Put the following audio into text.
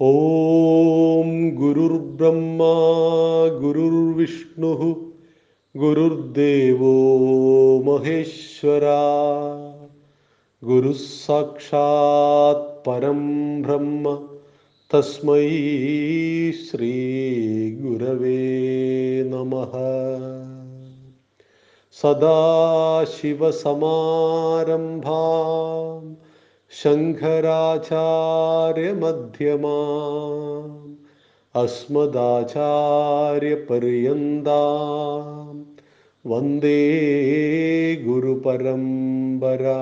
ഓം ഗുരുർബ്രഹ്മാ ഗുരുർവിഷ്ണു ഗുരുദേവോ മഹേശ്വര. ഗുരു സാക്ഷാത് പരം ബ്രഹ്മ തസ്മൈ ശ്രീ ഗുരവേ നമ. സദാശിവസമാരംഭാം ശങ്കരാചാര്യമധ്യമാം അസ്മദാചാര്യപര്യന്താ വന്ദേ ഗുരുപരമ്പരാ.